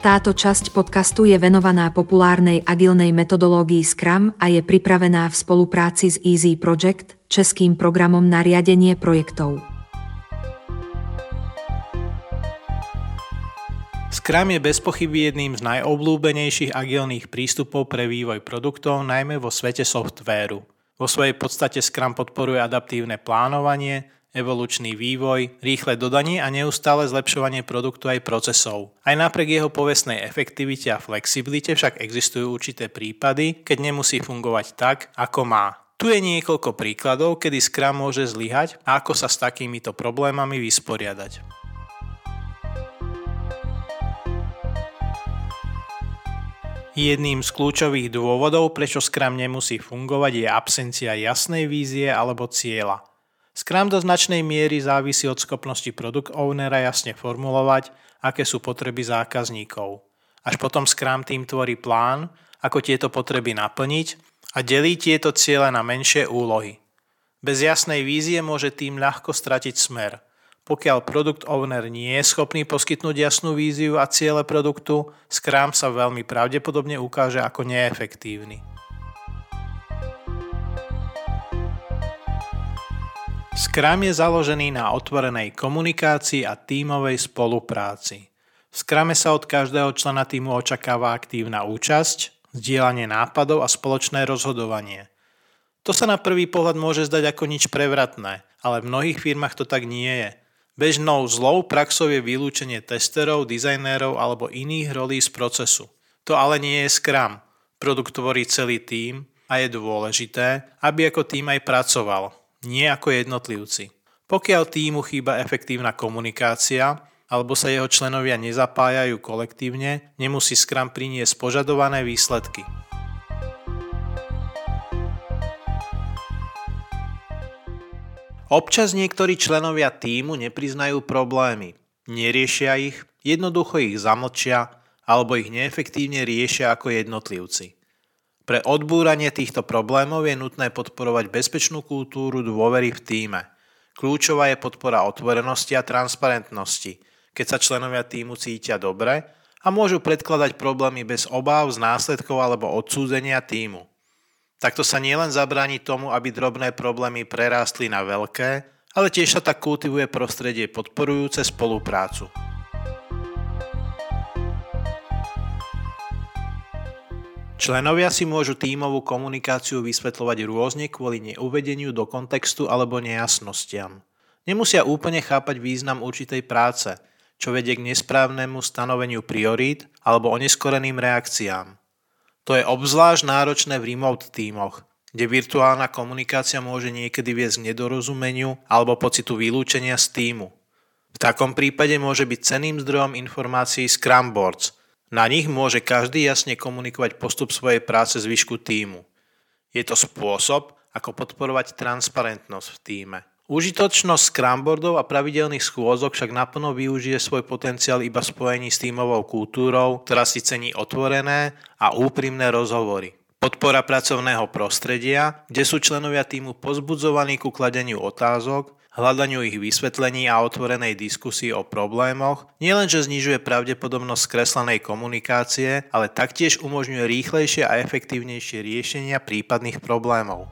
Táto časť podcastu je venovaná populárnej agilnej metodológii Scrum a je pripravená v spolupráci s Easy Project, českým programom na riadenie projektov. Scrum je bez pochyby jedným z najobľúbenejších agilných prístupov pre vývoj produktov, najmä vo svete softvéru. Vo svojej podstate Scrum podporuje adaptívne plánovanie, evolučný vývoj, rýchle dodanie a neustále zlepšovanie produktu aj procesov. Aj napriek jeho povestnej efektivite a flexibilite však existujú určité prípady, keď nemusí fungovať tak, ako má. Tu je niekoľko príkladov, kedy Scrum môže zlyhať a ako sa s takýmito problémami vysporiadať. Jedným z kľúčových dôvodov, prečo Scrum nemusí fungovať, je absencia jasnej vízie alebo cieľa. Scrum do značnej miery závisí od schopnosti produkt ownera jasne formulovať, aké sú potreby zákazníkov. Až potom Scrum tým tvorí plán, ako tieto potreby naplniť a delí tieto ciele na menšie úlohy. Bez jasnej vízie môže tým ľahko stratiť smer. Pokiaľ produkt owner nie je schopný poskytnúť jasnú víziu a ciele produktu, Scrum sa veľmi pravdepodobne ukáže ako neefektívny. Scrum je založený na otvorenej komunikácii a tímovej spolupráci. V Scrume sa od každého člena týmu očakáva aktívna účasť, zdieľanie nápadov a spoločné rozhodovanie. To sa na prvý pohľad môže zdať ako nič prevratné, ale v mnohých firmách to tak nie je. Bežnou zlou praxou je vylúčenie testerov, dizajnérov alebo iných rolí z procesu. To ale nie je Scrum. Produkt tvorí celý tím a je dôležité, aby ako tým aj pracoval, nie ako jednotlivci. Pokiaľ týmu chýba efektívna komunikácia alebo sa jeho členovia nezapájajú kolektívne, nemusí Scrum priniesť požadované výsledky. Občas niektorí členovia týmu nepriznajú problémy, neriešia ich, jednoducho ich zamlčia alebo ich neefektívne riešia ako jednotlivci. Pre odbúranie týchto problémov je nutné podporovať bezpečnú kultúru dôvery v týme. Kľúčová je podpora otvorenosti a transparentnosti, keď sa členovia týmu cítia dobre a môžu predkladať problémy bez obáv z následkov alebo odsúdenia týmu. Takto sa nielen zabráni tomu, aby drobné problémy prerástli na veľké, ale tiež sa tak kultivuje prostredie podporujúce spoluprácu. Členovia si môžu tímovú komunikáciu vysvetľovať rôzne kvôli neuvedeniu do kontextu alebo nejasnostiam. Nemusia úplne chápať význam určitej práce, čo vedie k nesprávnemu stanoveniu priorít alebo oneskoreným reakciám. To je obzvlášť náročné v remote tímoch, kde virtuálna komunikácia môže niekedy viesť k nedorozumeniu alebo pocitu vylúčenia z týmu. V takom prípade môže byť ceným zdrojom informácií Scrum Boards – na nich môže každý jasne komunikovať postup svojej práce zvyšku týmu. Je to spôsob, ako podporovať transparentnosť v týme. Užitočnosť scrumboardov a pravidelných schôzok však naplno využije svoj potenciál iba spojení s tímovou kultúrou, ktorá si cení otvorené a úprimné rozhovory. Podpora pracovného prostredia, kde sú členovia týmu pozbudzovaní ku kladeniu otázok, hľadaniu ich vysvetlení a otvorenej diskusii o problémoch nielenže znižuje pravdepodobnosť skreslenej komunikácie, ale taktiež umožňuje rýchlejšie a efektívnejšie riešenia prípadných problémov.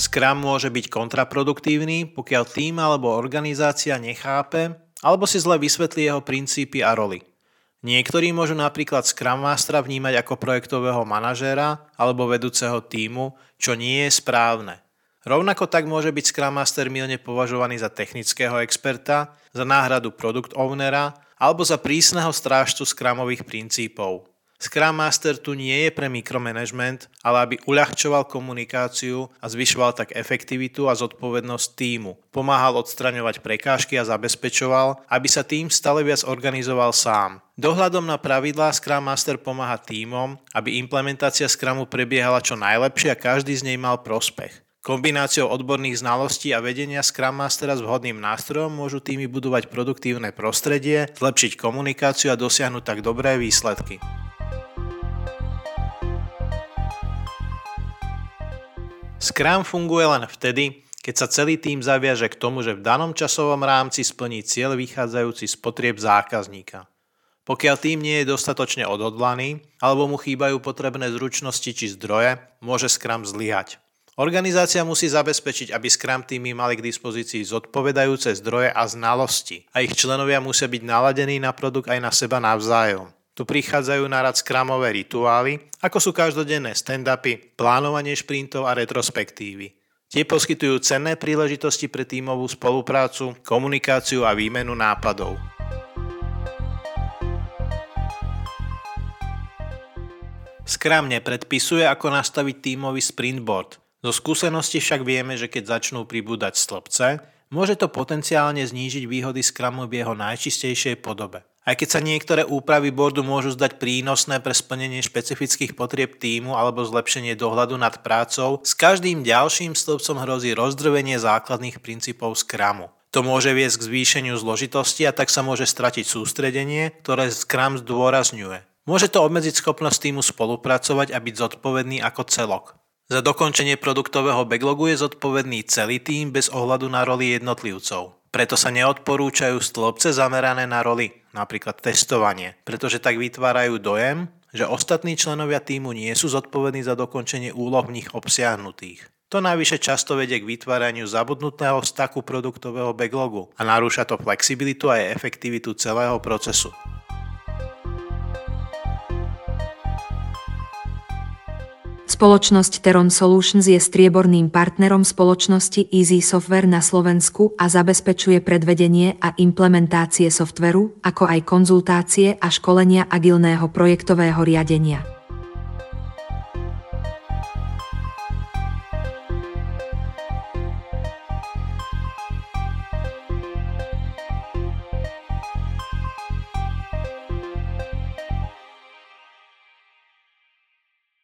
Scrum môže byť kontraproduktívny, pokiaľ tým alebo organizácia nechápe alebo si zle vysvetlí jeho princípy a roly. Niektorí môžu napríklad Scrum Mastera vnímať ako projektového manažéra alebo vedúceho týmu, čo nie je správne. Rovnako tak môže byť Scrum Master milne považovaný za technického experta, za náhradu produkt ownera alebo za prísneho strážcu Scrumových princípov. Scrum Master tu nie je pre mikromanagement, ale aby uľahčoval komunikáciu a zvyšoval tak efektivitu a zodpovednosť týmu. Pomáhal odstraňovať prekážky a zabezpečoval, aby sa tým stále viac organizoval sám. Dohľadom na pravidlá Scrum Master pomáha týmom, aby implementácia Scrumu prebiehala čo najlepšie a každý z nej mal prospech. Kombináciou odborných znalostí a vedenia Scrum Mastera s vhodným nástrojom môžu týmy budovať produktívne prostredie, zlepšiť komunikáciu a dosiahnuť tak dobré výsledky. Scrum funguje len vtedy, keď sa celý tým zaviaže k tomu, že v danom časovom rámci splní cieľ vychádzajúci z potrieb zákazníka. Pokiaľ tým nie je dostatočne odhodlaný alebo mu chýbajú potrebné zručnosti či zdroje, môže Scrum zlyhať. Organizácia musí zabezpečiť, aby Scrum týmy mali k dispozícii zodpovedajúce zdroje a znalosti a ich členovia musia byť naladení na produkt aj na seba navzájom. Tu prichádzajú na rad skramové rituály, ako sú každodenné stand-upy, plánovanie šprintov a retrospektívy. Tie poskytujú cenné príležitosti pre tímovú spoluprácu, komunikáciu a výmenu nápadov. Scrum nepredpisuje, ako nastaviť tímový sprintboard. Zo skúsenosti však vieme, že keď začnú pribúdať stĺpce, môže to potenciálne znížiť výhody Scrumu v jeho najčistejšej podobe. Aj keď sa niektoré úpravy boardu môžu zdať prínosné pre splnenie špecifických potrieb týmu alebo zlepšenie dohľadu nad prácou, s každým ďalším stĺpcom hrozí rozdrvenie základných princípov Scrumu. To môže viesť k zvýšeniu zložitosti a tak sa môže stratiť sústredenie, ktoré Scrum zdôrazňuje. Môže to obmedziť schopnosť týmu spolupracovať a byť zodpovedný ako celok. Za dokončenie produktového backlogu je zodpovedný celý tým bez ohľadu na roli jednotlivcov. Preto sa neodporúčajú stĺpce zamerané na roli, napríklad testovanie, pretože tak vytvárajú dojem, že ostatní členovia týmu nie sú zodpovední za dokončenie úloh v nich obsiahnutých. To najvyššie často vedie k vytváraniu zabudnutého staku produktového backlogu a narúša to flexibilitu a efektivitu celého procesu. Spoločnosť Teron Solutions je strieborným partnerom spoločnosti Easy Software na Slovensku a zabezpečuje predvedenie a implementácie softveru, ako aj konzultácie a školenia agilného projektového riadenia.